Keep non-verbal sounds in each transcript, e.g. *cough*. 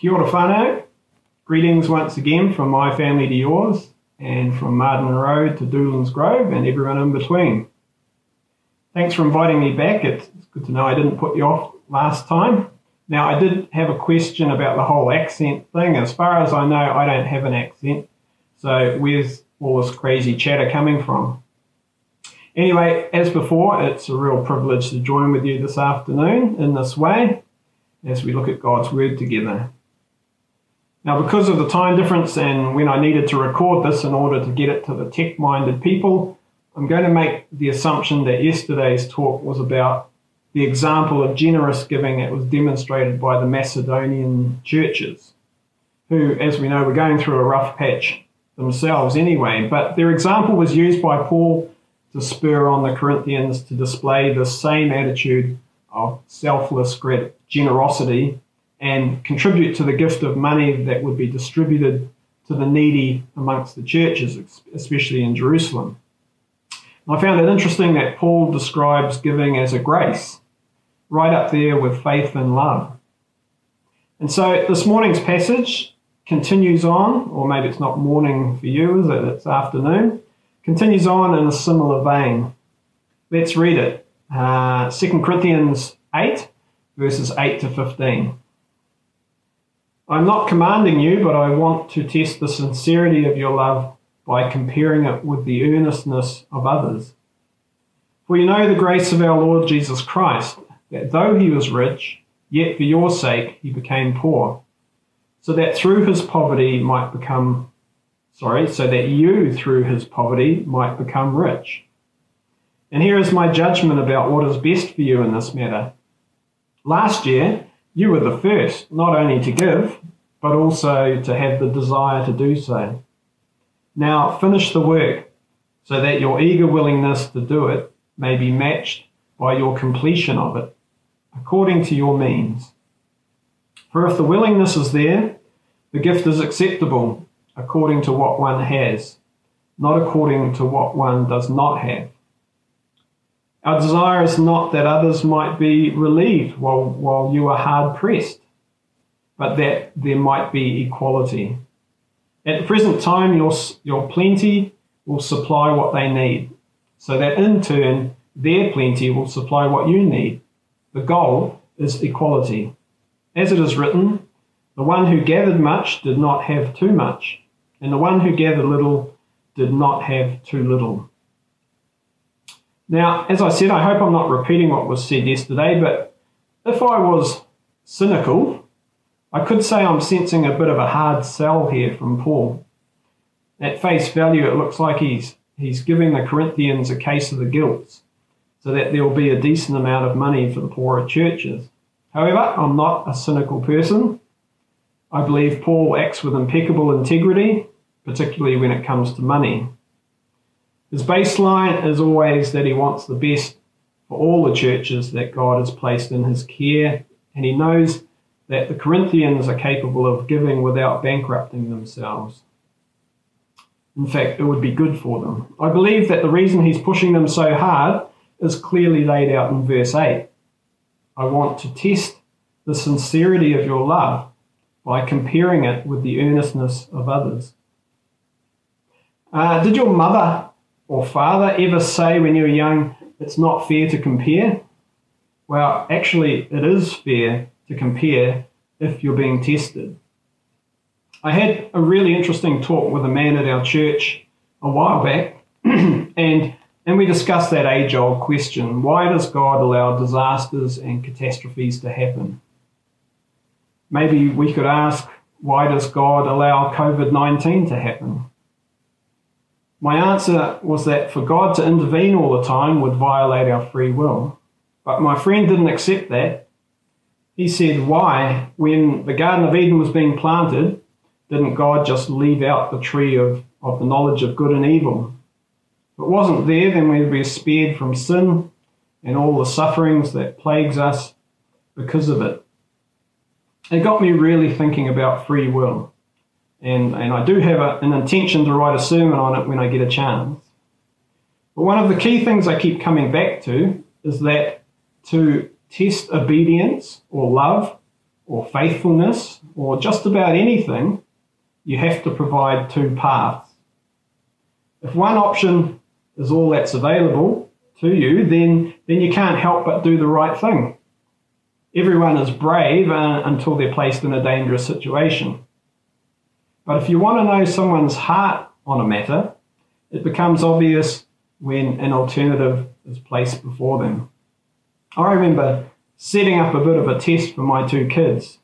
Kia ora whānau. Greetings once again from my family to yours, and from Marden Road to Doolan's Grove and everyone in between. Thanks for inviting me back. It's good to know I didn't put you off last time. Now, I did have a question about the whole accent thing. As far as I know, I don't have an accent. So, where's all this crazy chatter coming from? Anyway, as before, it's a real privilege to join with you this afternoon in this way as we look at God's Word together. Now, because of the time difference and when I needed to record this in order to get it to the tech minded people, I'm going to make the assumption that yesterday's talk was about the example of generous giving that was demonstrated by the Macedonian churches, who, as we know, were going through a rough patch themselves anyway. But their example was used by Paul to spur on the Corinthians to display the same attitude of selfless generosity and contribute to the gift of money that would be distributed to the needy amongst the churches, especially in Jerusalem. I found it interesting that Paul describes giving as a grace, right up there with faith and love. And so this morning's passage continues on, or maybe it's not morning for you, is it? It's afternoon. Continues on in a similar vein. Let's read it. Uh, 2 Corinthians 8, verses 8 to 15. I'm not commanding you, but I want to test the sincerity of your love by comparing it with the earnestness of others. For you know the grace of our Lord Jesus Christ, that though he was rich, yet for your sake he became poor, so that through his poverty might become, sorry, so that you through his poverty might become rich. And here is my judgment about what is best for you in this matter. Last year, you were the first, not only to give, but also to have the desire to do so. Now finish the work so that your eager willingness to do it may be matched by your completion of it, according to your means. For if the willingness is there, the gift is acceptable according to what one has, not according to what one does not have. Our desire is not that others might be relieved while, while you are hard pressed, but that there might be equality. At the present time, your, your plenty will supply what they need, so that in turn, their plenty will supply what you need. The goal is equality. As it is written, the one who gathered much did not have too much, and the one who gathered little did not have too little. Now, as I said, I hope I'm not repeating what was said yesterday, but if I was cynical, I could say I'm sensing a bit of a hard sell here from Paul. At face value, it looks like he's, he's giving the Corinthians a case of the guilts so that there will be a decent amount of money for the poorer churches. However, I'm not a cynical person. I believe Paul acts with impeccable integrity, particularly when it comes to money. His baseline is always that he wants the best for all the churches that God has placed in his care, and he knows that the Corinthians are capable of giving without bankrupting themselves. In fact, it would be good for them. I believe that the reason he's pushing them so hard is clearly laid out in verse 8. I want to test the sincerity of your love by comparing it with the earnestness of others. Uh, did your mother or father ever say when you were young, it's not fair to compare? Well, actually, it is fair to compare if you're being tested. I had a really interesting talk with a man at our church a while back, *clears throat* and and we discussed that age old question why does God allow disasters and catastrophes to happen? Maybe we could ask, why does God allow COVID 19 to happen? My answer was that for God to intervene all the time would violate our free will. But my friend didn't accept that. He said, Why, when the Garden of Eden was being planted, didn't God just leave out the tree of, of the knowledge of good and evil? If it wasn't there, then we'd be spared from sin and all the sufferings that plagues us because of it. It got me really thinking about free will and, and I do have a, an intention to write a sermon on it when I get a chance. But one of the key things I keep coming back to is that to test obedience or love or faithfulness or just about anything, you have to provide two paths. If one option is all that's available to you, then, then you can't help but do the right thing. Everyone is brave uh, until they're placed in a dangerous situation. But if you want to know someone's heart on a matter, it becomes obvious when an alternative is placed before them. I remember setting up a bit of a test for my two kids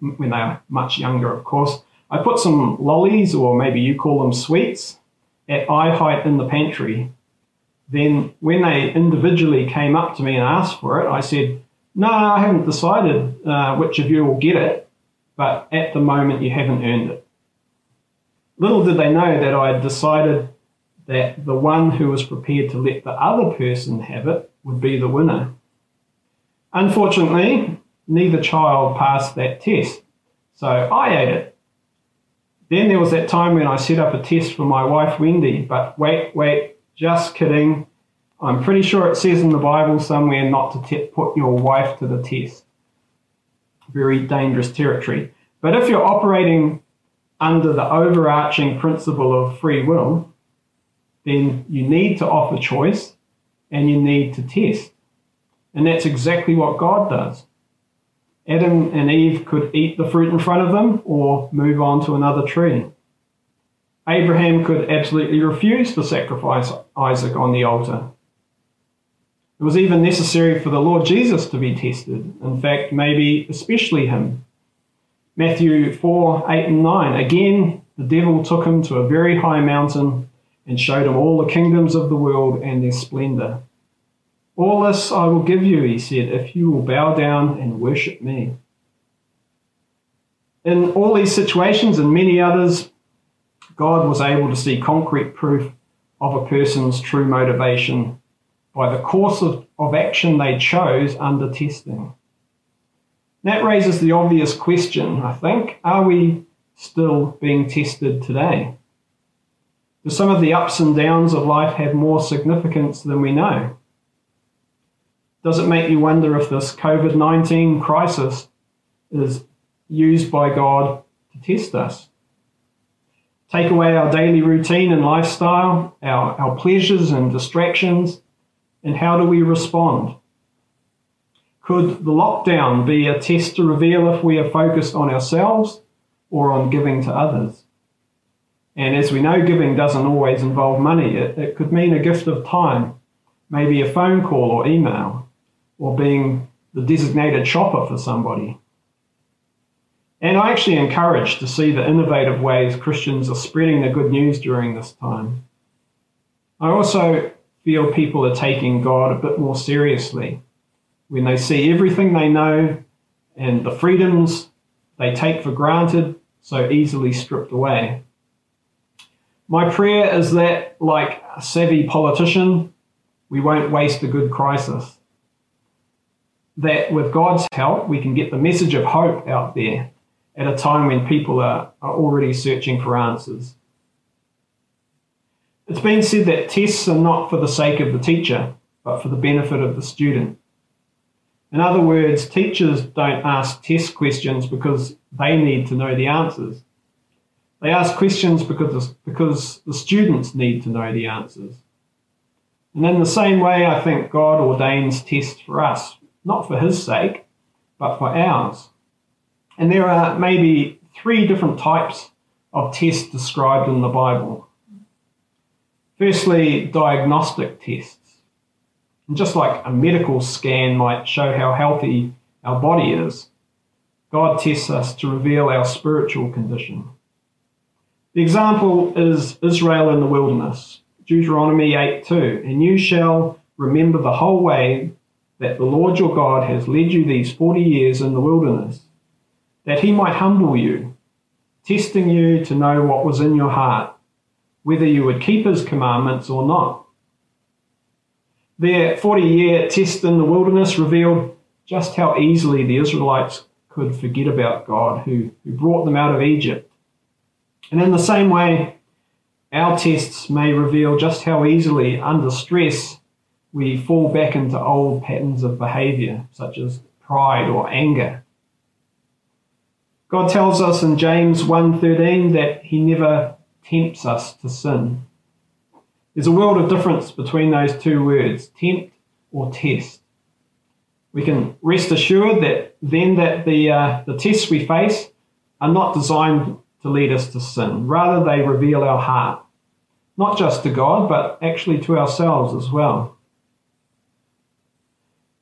when they were much younger, of course. I put some lollies, or maybe you call them sweets, at eye height in the pantry. Then, when they individually came up to me and asked for it, I said, No, I haven't decided uh, which of you will get it, but at the moment you haven't earned it. Little did they know that I had decided that the one who was prepared to let the other person have it would be the winner. Unfortunately, neither child passed that test, so I ate it. Then there was that time when I set up a test for my wife Wendy, but wait, wait, just kidding. I'm pretty sure it says in the Bible somewhere not to put your wife to the test. Very dangerous territory. But if you're operating under the overarching principle of free will, then you need to offer choice and you need to test. And that's exactly what God does. Adam and Eve could eat the fruit in front of them or move on to another tree. Abraham could absolutely refuse to sacrifice Isaac on the altar. It was even necessary for the Lord Jesus to be tested. In fact, maybe especially him. Matthew 4 8 and 9. Again, the devil took him to a very high mountain and showed him all the kingdoms of the world and their splendor. All this I will give you, he said, if you will bow down and worship me. In all these situations and many others, God was able to see concrete proof of a person's true motivation by the course of, of action they chose under testing. That raises the obvious question, I think are we still being tested today? Do some of the ups and downs of life have more significance than we know? Does it make you wonder if this COVID 19 crisis is used by God to test us? Take away our daily routine and lifestyle, our, our pleasures and distractions, and how do we respond? Could the lockdown be a test to reveal if we are focused on ourselves or on giving to others? And as we know, giving doesn't always involve money. It, it could mean a gift of time, maybe a phone call or email or being the designated shopper for somebody. And I actually encourage to see the innovative ways Christians are spreading the good news during this time. I also feel people are taking God a bit more seriously when they see everything they know and the freedoms they take for granted so easily stripped away. My prayer is that, like a savvy politician, we won't waste a good crisis that with God's help, we can get the message of hope out there at a time when people are, are already searching for answers. It's been said that tests are not for the sake of the teacher, but for the benefit of the student. In other words, teachers don't ask test questions because they need to know the answers. They ask questions because, because the students need to know the answers. And in the same way, I think God ordains tests for us not for his sake, but for ours. And there are maybe three different types of tests described in the Bible. Firstly, diagnostic tests. And just like a medical scan might show how healthy our body is, God tests us to reveal our spiritual condition. The example is Israel in the wilderness, Deuteronomy 8 2. And you shall remember the whole way that the Lord your God has led you these 40 years in the wilderness, that he might humble you, testing you to know what was in your heart, whether you would keep his commandments or not. Their 40 year test in the wilderness revealed just how easily the Israelites could forget about God who, who brought them out of Egypt. And in the same way, our tests may reveal just how easily, under stress, we fall back into old patterns of behavior, such as pride or anger. God tells us in James 1:13 that he never tempts us to sin. There's a world of difference between those two words, tempt or test. We can rest assured that then that the, uh, the tests we face are not designed to lead us to sin. Rather, they reveal our heart, not just to God, but actually to ourselves as well.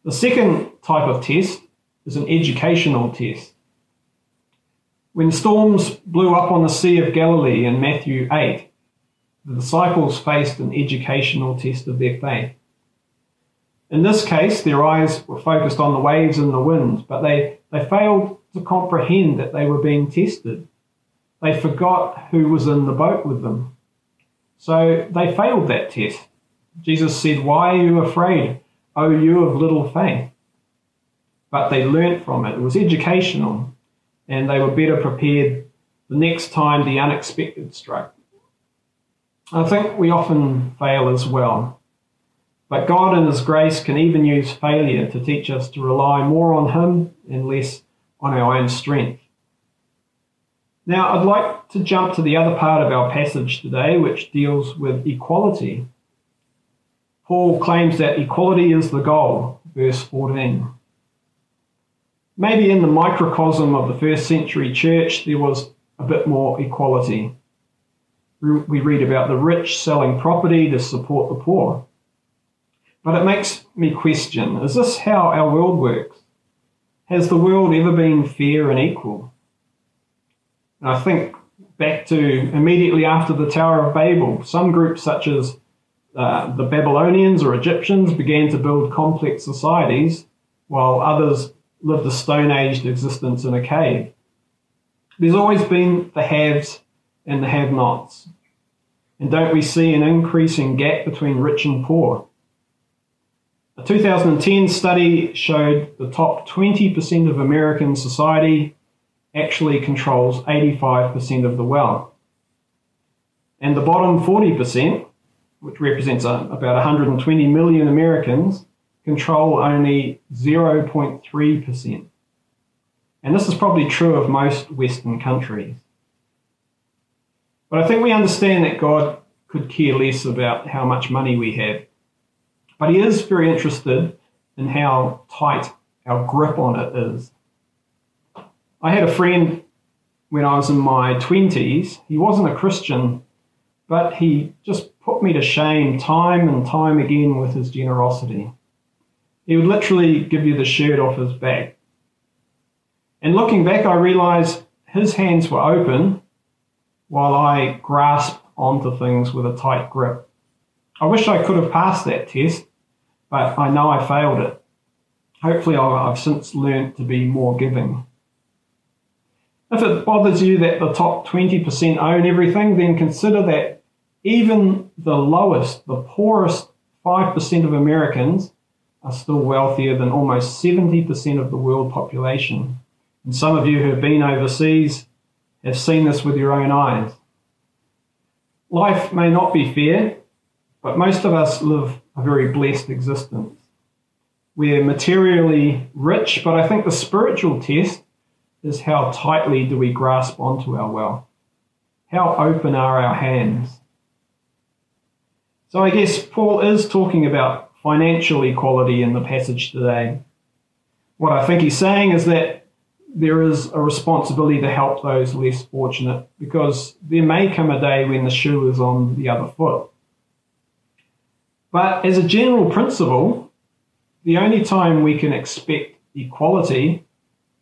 The second type of test is an educational test. When storms blew up on the Sea of Galilee in Matthew 8, the disciples faced an educational test of their faith. In this case, their eyes were focused on the waves and the wind, but they, they failed to comprehend that they were being tested. They forgot who was in the boat with them. So they failed that test. Jesus said, Why are you afraid, O you of little faith? But they learnt from it. It was educational, and they were better prepared the next time the unexpected struck. I think we often fail as well. But God, in His grace, can even use failure to teach us to rely more on Him and less on our own strength. Now, I'd like to jump to the other part of our passage today, which deals with equality. Paul claims that equality is the goal, verse 14. Maybe in the microcosm of the first century church, there was a bit more equality. We read about the rich selling property to support the poor. But it makes me question is this how our world works? Has the world ever been fair and equal? And I think back to immediately after the Tower of Babel, some groups such as uh, the Babylonians or Egyptians began to build complex societies, while others lived a Stone Aged existence in a cave. There's always been the haves and the have nots. And don't we see an increasing gap between rich and poor? A 2010 study showed the top 20% of American society actually controls 85% of the wealth. And the bottom 40%, which represents a, about 120 million Americans, control only 0.3%. And this is probably true of most Western countries. But I think we understand that God could care less about how much money we have. But He is very interested in how tight our grip on it is. I had a friend when I was in my 20s. He wasn't a Christian, but he just put me to shame time and time again with his generosity. He would literally give you the shirt off his back. And looking back, I realized his hands were open while I grasped onto things with a tight grip. I wish I could have passed that test, but I know I failed it. Hopefully, I've since learned to be more giving. If it bothers you that the top 20% own everything, then consider that even the lowest, the poorest 5% of Americans are still wealthier than almost 70% of the world population. And some of you who have been overseas have seen this with your own eyes. Life may not be fair, but most of us live a very blessed existence. We're materially rich, but I think the spiritual test is how tightly do we grasp onto our wealth? How open are our hands? So I guess Paul is talking about financial equality in the passage today. What I think he's saying is that there is a responsibility to help those less fortunate because there may come a day when the shoe is on the other foot. But as a general principle, the only time we can expect equality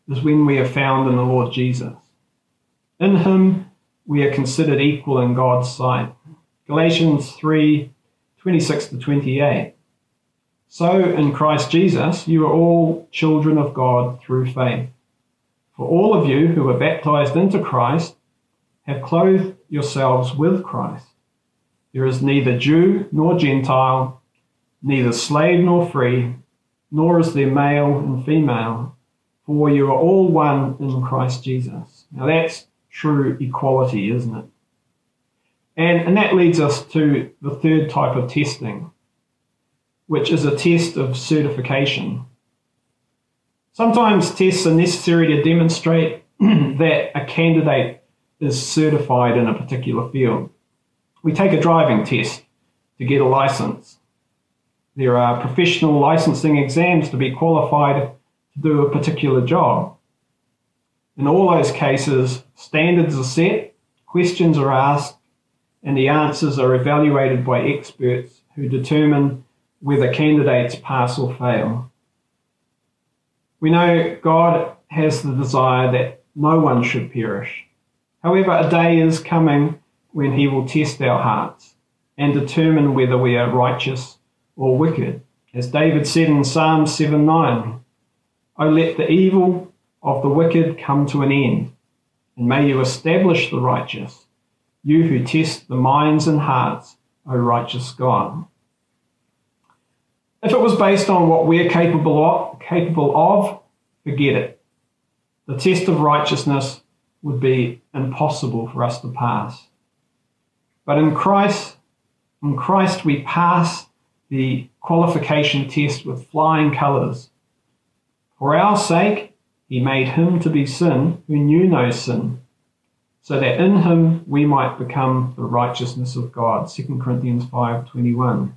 is when we are found in the Lord Jesus. In him, we are considered equal in God's sight. Galatians 3 26 to 28. So, in Christ Jesus, you are all children of God through faith. For all of you who were baptized into Christ have clothed yourselves with Christ. There is neither Jew nor Gentile, neither slave nor free, nor is there male and female for you are all one in Christ Jesus. Now that's true equality, isn't it? And, and that leads us to the third type of testing, which is a test of certification. Sometimes tests are necessary to demonstrate *clears throat* that a candidate is certified in a particular field. We take a driving test to get a license. There are professional licensing exams to be qualified to do a particular job. In all those cases, standards are set, questions are asked, and the answers are evaluated by experts who determine whether candidates pass or fail. We know God has the desire that no one should perish. However, a day is coming when he will test our hearts and determine whether we are righteous or wicked. As David said in Psalm 7 9, O let the evil of the wicked come to an end, and may you establish the righteous, you who test the minds and hearts, O righteous God. If it was based on what we're capable of, capable of, forget it. The test of righteousness would be impossible for us to pass. But in Christ, in Christ we pass the qualification test with flying colours. For our sake, he made him to be sin who knew no sin, so that in him we might become the righteousness of God. 2 Corinthians 5.21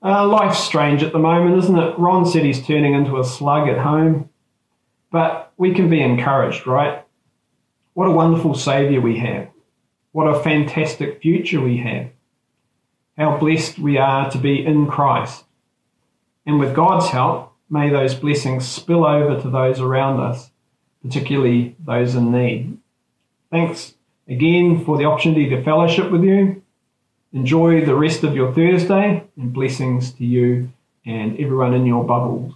uh, life's strange at the moment, isn't it? Ron said he's turning into a slug at home, but we can be encouraged, right? What a wonderful Saviour we have. What a fantastic future we have. How blessed we are to be in Christ. And with God's help, may those blessings spill over to those around us, particularly those in need. Thanks again for the opportunity to fellowship with you. Enjoy the rest of your Thursday and blessings to you and everyone in your bubbles.